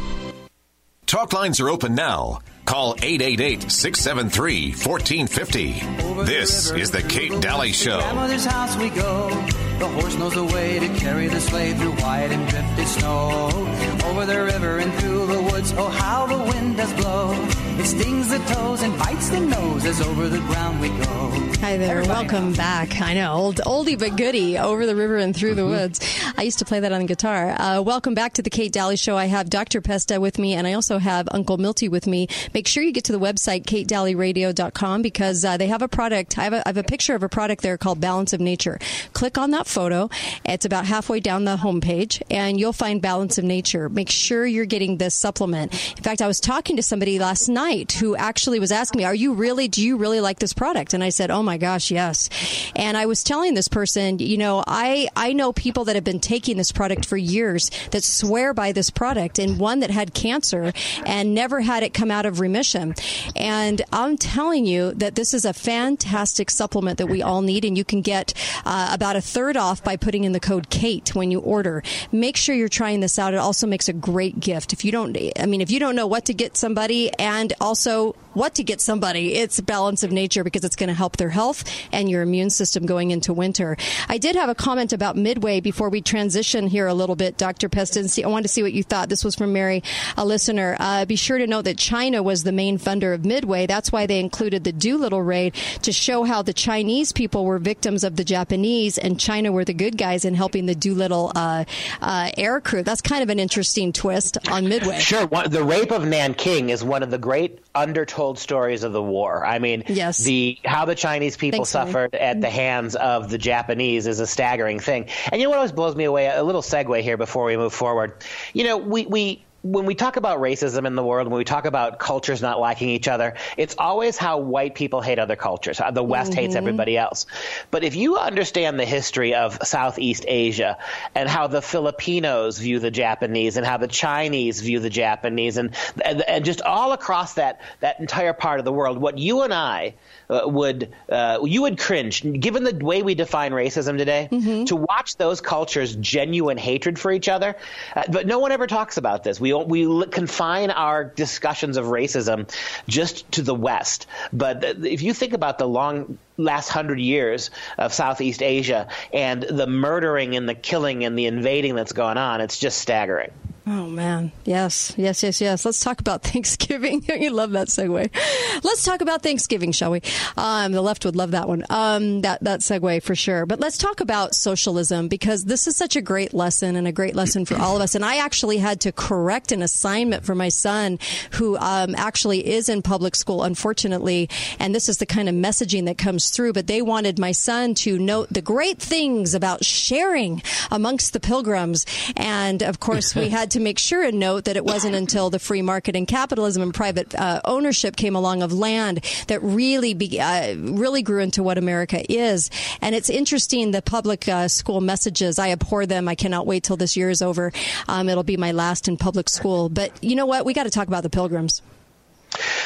Talk lines are open now. Call 888 673 1450. This is The Kate Dalley Show. The horse knows the way to carry the sleigh through white and drifted snow. Over the river and through the woods. Oh, how the wind does blow. It stings the toes and bites the nose as over the ground we go. Hi there. Welcome back. I know, old, oldie but goodie, over the river and through the Mm-hmm. woods. I used to play that on the guitar. Uh, welcome back to the Kate Dalley Show. I have Dr. Pesta with me, and I also have Uncle Milty with me. Make sure you get to the website, katedalleyradio.com, because uh, they have a product. I have a, I have a picture of a product there called Balance of Nature. Click on that photo. It's about halfway down the homepage, and you'll find Balance of Nature. Make sure you're getting this supplement. In fact, I was talking to somebody last night who actually was asking me, "Are you really? Do you really like this product?" And I said, "Oh my gosh, yes." And I was telling this person, you know, I I know people that have been taking this product for years that swear by this product, and one that had cancer and never had it come out of remission. And I'm telling you that this is a fantastic supplement that we all need, and you can get uh, about a third off by putting in the code Kate when you order. Make sure you're trying this out. It also makes a great gift. If you don't, I mean, if you don't know what to get somebody, and also what to get somebody. It's balance of nature because it's going to help their health and your immune system going into winter. I did have a comment about Midway before we transition here a little bit, Dr. Pesta. I wanted to see what you thought. This was from Mary, a listener. Uh, be sure to note that China was the main funder of Midway. That's why they included the Doolittle raid to show how the Chinese people were victims of the Japanese and China were the good guys in helping the Doolittle uh, uh, air crew. That's kind of an interesting twist on Midway. Sure. The rape of Nanking is one of the great undertold stories of the war. I mean, yes. the how the Chinese people Thanks, suffered Mary. at the hands of the Japanese is a staggering thing. And you know what always blows me away? A little segue here before we move forward. You know, we we when we talk about racism in the world, when we talk about cultures not liking each other, it's always how white people hate other cultures. The West hates Mhm. everybody else. But if you understand the history of Southeast Asia and how the Filipinos view the Japanese and how the Chinese view the Japanese and and, and just all across that that entire part of the world, what you and I uh, would uh, you would cringe given the way we define racism today to watch those cultures genuine hatred for each other. Uh, but no one ever talks about this. We we confine our discussions of racism just to the West. But if you think about the long last hundred years of Southeast Asia and the murdering and the killing and the invading that's gone on, it's just staggering. Oh man, yes, yes, yes, yes. Let's talk about [LAUGHS] Thanksgiving. [LAUGHS] you love that segue. Let's talk about Thanksgiving, shall we? Um, the left would love that one. Um, that that segue for sure. But let's talk about socialism because this is such a great lesson and a great lesson for all of us. And I actually had to correct an assignment for my son, who um, actually is in public school, unfortunately. And this is the kind of messaging that comes through. But they wanted my son to note the great things about sharing amongst the pilgrims, and of course we [LAUGHS] had to make sure and note that it wasn't until the free market and capitalism and private uh, ownership came along of land that really be, uh, really grew into what America is. And it's interesting the public uh, school messages. I abhor them. I cannot wait till this year is over. Um, it'll be my last in public school. But you know what? We got to talk about the pilgrims.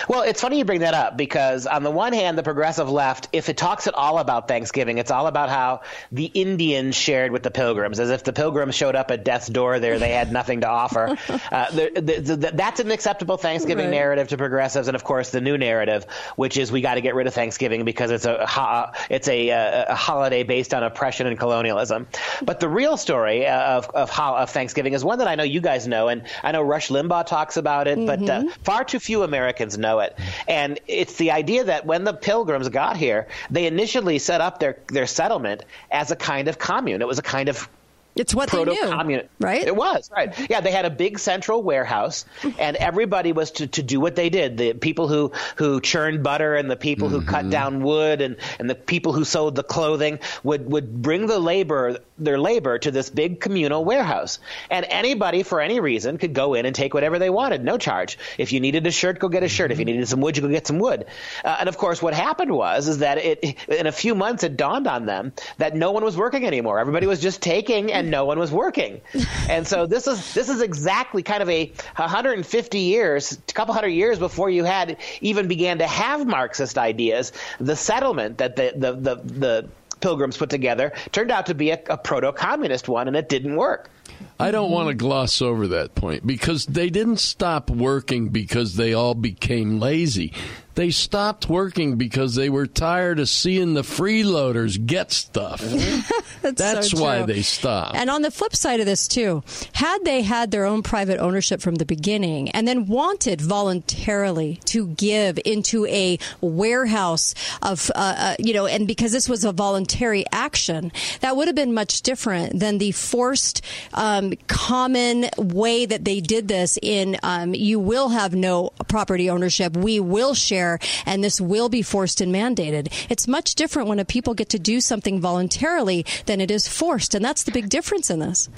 Well, it's funny you bring that up because, on the one hand, the progressive left, if it talks at all about Thanksgiving, it's all about how the Indians shared with the Pilgrims, as if the Pilgrims showed up at death's door there, they had nothing to offer. [LAUGHS] Uh, the, the, the, that's an acceptable Thanksgiving Right. narrative to progressives, and of course, the new narrative, which is we got to get rid of Thanksgiving because it's a ho- it's a, uh, a holiday based on oppression and colonialism. But the real story uh, of of, ho- of Thanksgiving is one that I know you guys know, and I know Rush Limbaugh talks about it, but uh, far too few Americans know it. And it's the idea that when the Pilgrims got here, they initially set up their their settlement as a kind of commune. It was a kind of It's what they knew, proto-communist. right? It was right. Yeah, they had a big central warehouse, [LAUGHS] and everybody was to, to do what they did. The people who who churned butter and the people who cut down wood and, and the people who sewed the clothing would would bring the labor their labor to this big communal warehouse, and anybody for any reason could go in and take whatever they wanted, no charge. If you needed a shirt, go get a shirt. If you needed some wood, you go get some wood. Uh, and of course, what happened was is that it in a few months it dawned on them that no one was working anymore. Everybody was just taking and no one was working. And so this is this is exactly kind of a 150 years, a couple hundred years before you had even began to have Marxist ideas. The settlement that the the the, the pilgrims put together turned out to be a, a proto-communist one, and it didn't work. I don't want to gloss over that point because they didn't stop working because they all became lazy. They stopped working because they were tired of seeing the freeloaders get stuff. That's, [LAUGHS] That's so why true. they stopped. And on the flip side of this, too, had they had their own private ownership from the beginning and then wanted voluntarily to give into a warehouse of, uh, uh, you know, and because this was a voluntary action, that would have been much different than the forced, um, common way that they did this in um, you will have no property ownership, we will share, and this will be forced and mandated. It's much different when a people get to do something voluntarily than it is forced, and that's the big difference in this.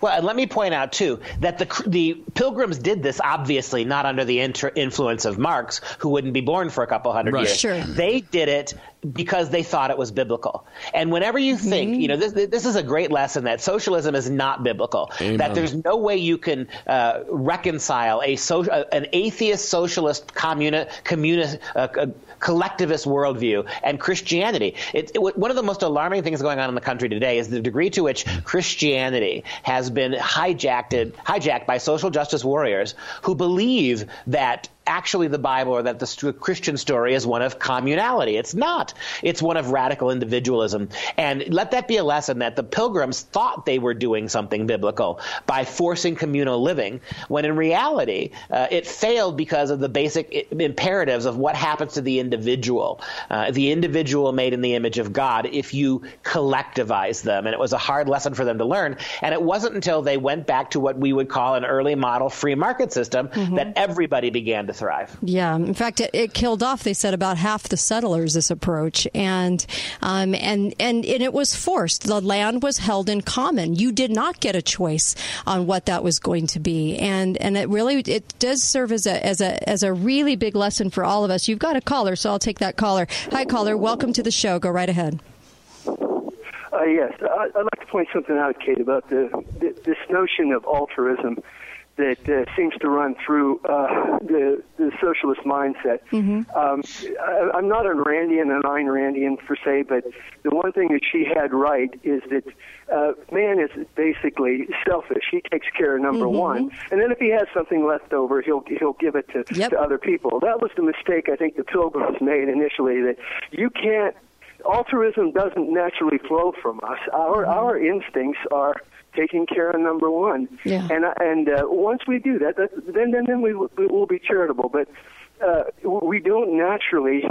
Well, and let me point out too that the the Pilgrims did this obviously not under the inter- influence of Marx, who wouldn't be born for a couple hundred Right. years. Sure. They did it because they thought it was biblical. And whenever you think, you know, this this is a great lesson that socialism is not biblical. Amen. That there's no way you can uh, reconcile a so, uh, an atheist socialist communi- communi- uh, uh, collectivist worldview and Christianity. It, it, one of the most alarming things going on in the country today is the degree to which Christianity has been hijacked hijacked by social justice warriors who believe that actually the Bible or that the st- Christian story is one of communality. It's not. It's one of radical individualism. And let that be a lesson that the pilgrims thought they were doing something biblical by forcing communal living, when in reality, uh, it failed because of the basic imperatives of what happens to the individual. Uh, the individual made in the image of God if you collectivize them. And it was a hard lesson for them to learn. And it wasn't until they went back to what we would call an early model free market system mm-hmm. that everybody began to thrive. Yeah. In fact, it, it, killed off, they said, about half the settlers, this approach. And, um, and, and, and it was forced. The land was held in common. You did not get a choice on what that was going to be. And, and it really, it does serve as a, as a, as a really big lesson for all of us. You've got a caller, so I'll take that caller. Hi, caller. Welcome to the show. Go right ahead. Uh, yes, I, would like to point something out, Kate, about the, the this notion of altruism that uh, seems to run through uh, the, the socialist mindset. Mm-hmm. Um, I, I'm not a Randian, an Ayn Randian per se, but the one thing that she had right is that uh, man is basically selfish. He takes care of number mm-hmm. one, and then if he has something left over, he'll he'll give it to, yep. to other people. That was the mistake I think the Pilgrims made initially. That you can't altruism doesn't naturally flow from us. Our mm-hmm. our instincts are taking care of number one. Yeah. And and uh, once we do that, that then then then we, we will be charitable. But uh, we don't naturally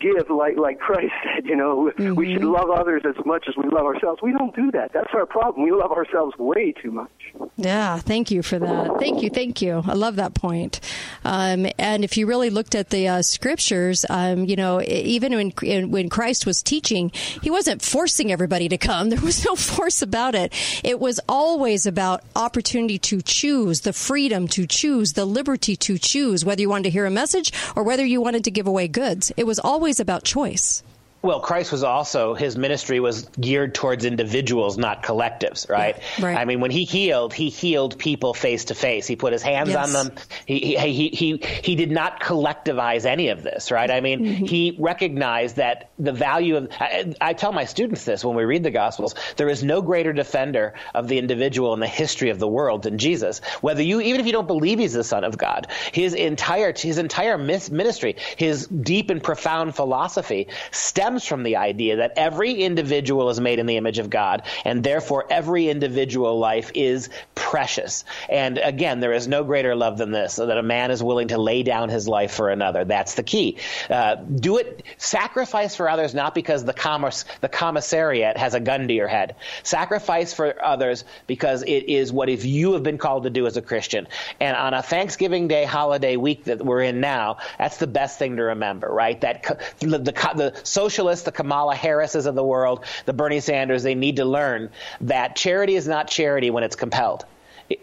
give like like Christ [LAUGHS] said. You know, mm-hmm. we should love others as much as we love ourselves. We don't do that. That's our problem. We love ourselves way too much. Yeah, thank you for that. Thank you, thank you. I love that point. Um, and if you really looked at the uh, scriptures, um, you know, even when when Christ was teaching, he wasn't forcing everybody to come. [LAUGHS] There was no force about it. It was always about opportunity to choose, the freedom to choose, the liberty to choose, whether you wanted to hear a message or whether you wanted to give away goods. It was always about choice. Well, Christ was also his ministry was geared towards individuals, not collectives, right? Yeah, right. I mean, when he healed, he healed people face to face. He put his hands yes. on them. He, he he he did not collectivize any of this, right? I mean, mm-hmm. he recognized that the value of. I, I, tell my students this when we read the Gospels. There is no greater defender of the individual in the history of the world than Jesus. Whether you, even if you don't believe he's the Son of God, his entire his entire ministry, his deep and profound philosophy stems stems from the idea that every individual is made in the image of God, and therefore every individual life is precious. And again, there is no greater love than this, so that a man is willing to lay down his life for another. That's the key. Uh, do it, sacrifice for others, not because the, commerce, the commissariat has a gun to your head. Sacrifice for others because it is what if you have been called to do as a Christian. And on a Thanksgiving Day holiday week that we're in now, that's the best thing to remember, right? That the, the, the social socialists, the Kamala Harrises of the world, the Bernie Sanders, they need to learn that charity is not charity when it's compelled.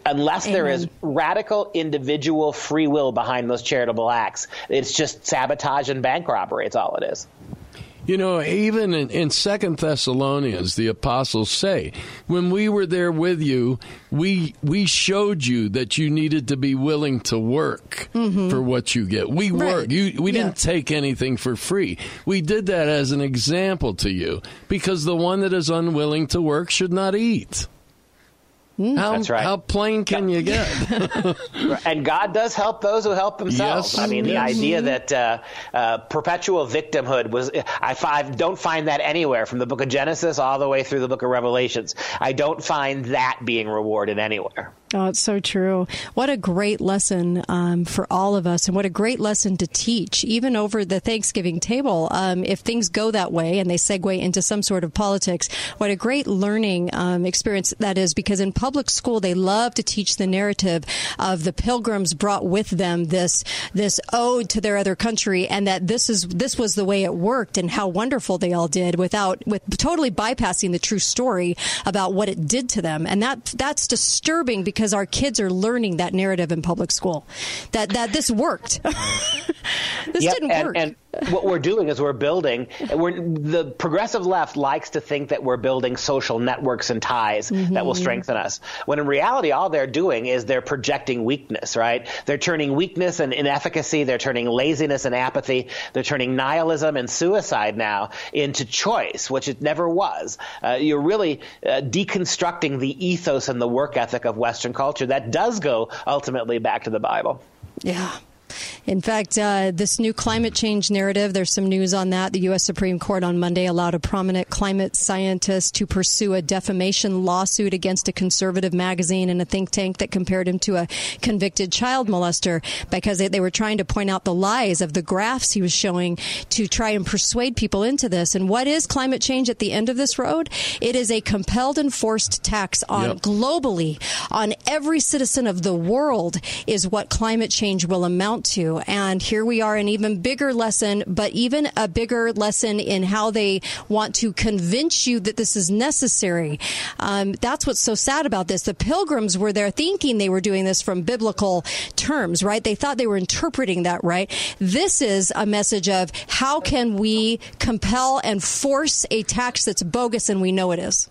Unless Amen. there is radical individual free will behind those charitable acts, it's just sabotage and bank robbery. It's all it is. You know, even in, in Second Thessalonians, the apostles say, when we were there with you, we we showed you that you needed to be willing to work mm-hmm. for what you get. We right. work. You, we yeah. didn't take anything for free. We did that as an example to you because the one that is unwilling to work should not eat. Mm. How, That's right. How plain can you get? [LAUGHS] [LAUGHS] and God does help those who help themselves. Yes, I mean, yes. the idea that uh, uh, perpetual victimhood was, I, I, don't find that anywhere from the book of Genesis all the way through the book of Revelations. I don't find that being rewarded anywhere. Oh, it's so true. What a great lesson um, for all of us, and what a great lesson to teach, even over the Thanksgiving table. Um, if things go that way and they segue into some sort of politics, what a great learning um, experience that is. Because in public school, they love to teach the narrative of the Pilgrims brought with them this this ode to their other country, and that this is this was the way it worked, and how wonderful they all did, without with totally bypassing the true story about what it did to them, and that that's disturbing because because our kids are learning that narrative in public school that that this worked. [LAUGHS] this yep, didn't and, work. And what we're doing is we're building. We're, the progressive left likes to think that we're building social networks and ties mm-hmm. that will mm-hmm. strengthen us. When in reality, all they're doing is they're projecting weakness. Right? They're turning weakness and inefficacy. They're turning laziness and apathy. They're turning nihilism and suicide now into choice, which it never was. Uh, you're really uh, deconstructing the ethos and the work ethic of Western culture that does go ultimately back to the Bible. Yeah. In fact, uh, this new climate change narrative, there's some news on that. The U.S. Supreme Court on Monday allowed a prominent climate scientist to pursue a defamation lawsuit against a conservative magazine and a think tank that compared him to a convicted child molester because they, they were trying to point out the lies of the graphs he was showing to try and persuade people into this. And what is climate change at the end of this road? It is a compelled and forced tax on Yep. globally on every citizen of the world is what climate change will amount to. And here we are, an even bigger lesson, but even a bigger lesson in how they want to convince you that this is necessary. Um, that's what's so sad about this. The pilgrims were there thinking they were doing this from biblical terms, right? They thought they were interpreting that right. This is a message of how can we compel and force a tax that's bogus and we know it is.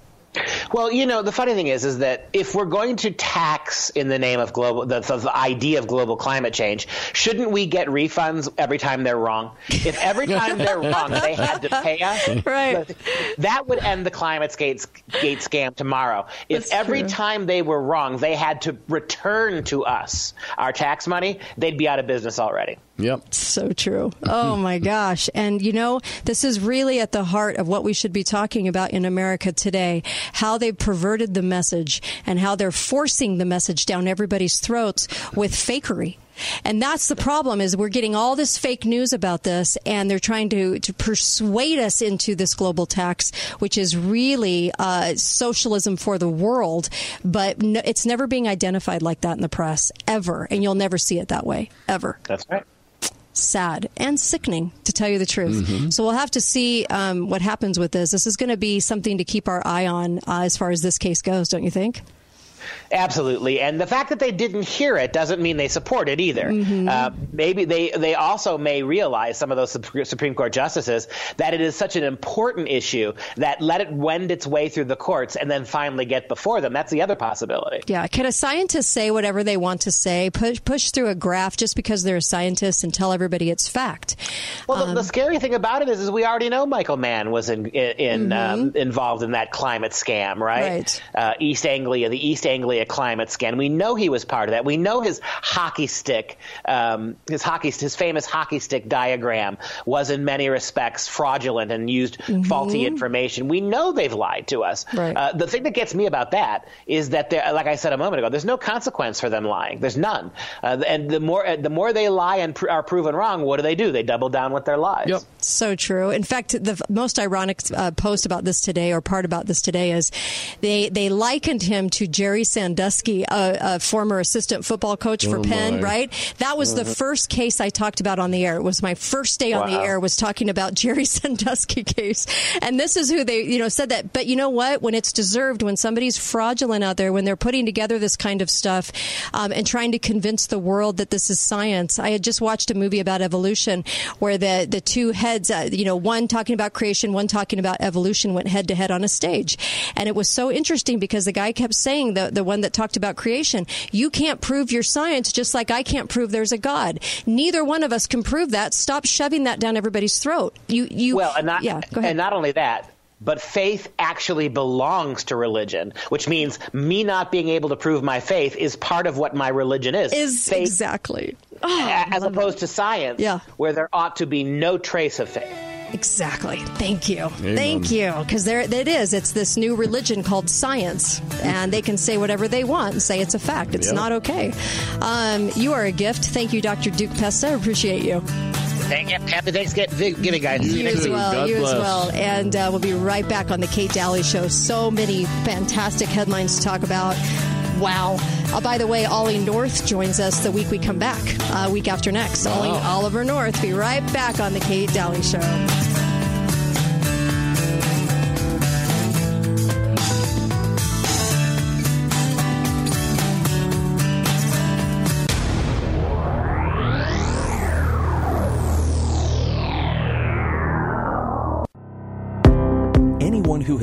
Well, you know, the funny thing is, is that if we're going to tax in the name of global, the, the, the idea of global climate change, shouldn't we get refunds every time they're wrong? If every [LAUGHS] time they're wrong they had to pay us, [LAUGHS] right? That would end the climate gate, gate scam tomorrow. If That's every true. time they were wrong they had to return to us our tax money, they'd be out of business already. Yep. So true. Oh my [LAUGHS] gosh. And you know, this is really at the heart of what we should be talking about in America today. How they've perverted the message and how they're forcing the message down everybody's throats with fakery. And that's the problem is we're getting all this fake news about this and they're trying to, to persuade us into this global tax, which is really uh, socialism for the world. But no, it's never being identified like that in the press, ever. And you'll never see it that way, ever That's right. Sad and sickening, to tell you the truth. So we'll have to see um, what happens with this. This is going to be something to keep our eye on uh, as far as this case goes, don't you think? Absolutely, and the fact that they didn't hear it doesn't mean they support it either. Mm-hmm. Uh, maybe they they also may realize some of those Supreme Court justices that it is such an important issue that let it wend its way through the courts and then finally get before them. That's the other possibility. Yeah. Can a scientist say whatever they want to say, push, push through a graph just because they're a scientist and tell everybody it's fact? Well, Um, the, the scary thing about it is, is we already know Michael Mann was in, in, in um, involved in that climate scam, right? Mm-hmm. Right. Uh, East Anglia, the East Anglia climate scam. We know he was part of that. We know his hockey stick, um, his hockey, his famous hockey stick diagram was in many respects fraudulent and used faulty information. We know they've lied to us. Right. Uh, the thing that gets me about that is that, there, like I said a moment ago, there's no consequence for them lying. There's none. Uh, and the more the more they lie and pr- are proven wrong, what do they do? They double down with their lies. Yep. So true. In fact, the f- most ironic uh, post about this today, or part about this today, is they they likened him to Jerry Sandusky, a, a former assistant football coach for Oh, Penn. my. Right? That was the first case I talked about on the air. It was my first day on the Wow. air. Was talking about Jerry [LAUGHS] Sandusky case, and this is who they you know said that. But you know what? When it's deserved, when somebody's fraudulent out there, when they're putting together this kind of stuff um, and trying to convince the world that this is science. I had just watched a movie about evolution where the the two heads, uh, you know, one talking about creation, one talking about evolution, went head to head on a stage, and it was so interesting because the guy kept saying the the one that talked about creation, you can't prove your science just like I can't prove there's a God. Neither one of us can prove that. Stop shoving that down everybody's throat. You you Well, and not yeah. Go ahead. and not only that, but faith actually belongs to religion, which means me not being able to prove my faith is part of what my religion is. is faith, exactly. Oh, as opposed to science, Yeah. where there ought to be no trace of faith. Exactly. Thank you. Thank you. Because there it is. It's this new religion called science, and they can say whatever they want and say it's a fact. It's Yep. not okay. Um, you are a gift. Thank you, Dr. Duke Pesta. I appreciate you. Thank you. Happy Thanksgiving, guys. See you You as well. God you bless. as well. And uh, we'll be right back on the Kate Dalley Show. So many fantastic headlines to talk about. Wow. Uh, by the way, Ollie North joins us the week we come back, uh, week after next. Ollie, Oliver North. Be right back on the Kate Dalley Show.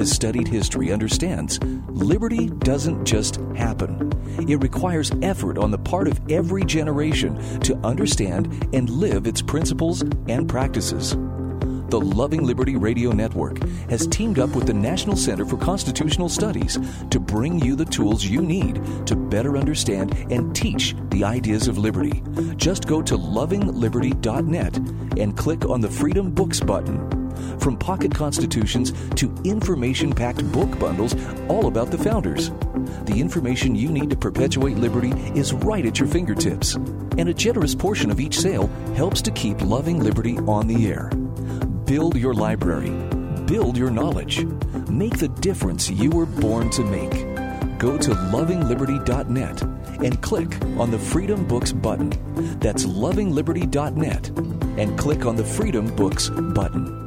Has studied history understands liberty doesn't just happen. It requires effort on the part of every generation to understand and live its principles and practices. the Loving Liberty Radio Network has teamed up with the National Center for Constitutional Studies to bring you the tools you need to better understand and teach the ideas of liberty. Just go to lovingliberty.net and click on the Freedom Books button. From pocket constitutions to information packed book bundles all about the founders. The information you need to perpetuate liberty is right at your fingertips. And a generous portion of each sale helps to keep Loving Liberty on the air. Build your library. Build your knowledge. Make the difference you were born to make. Go to lovingliberty.net and click on the Freedom Books button. That's lovingliberty.net and click on the Freedom Books button.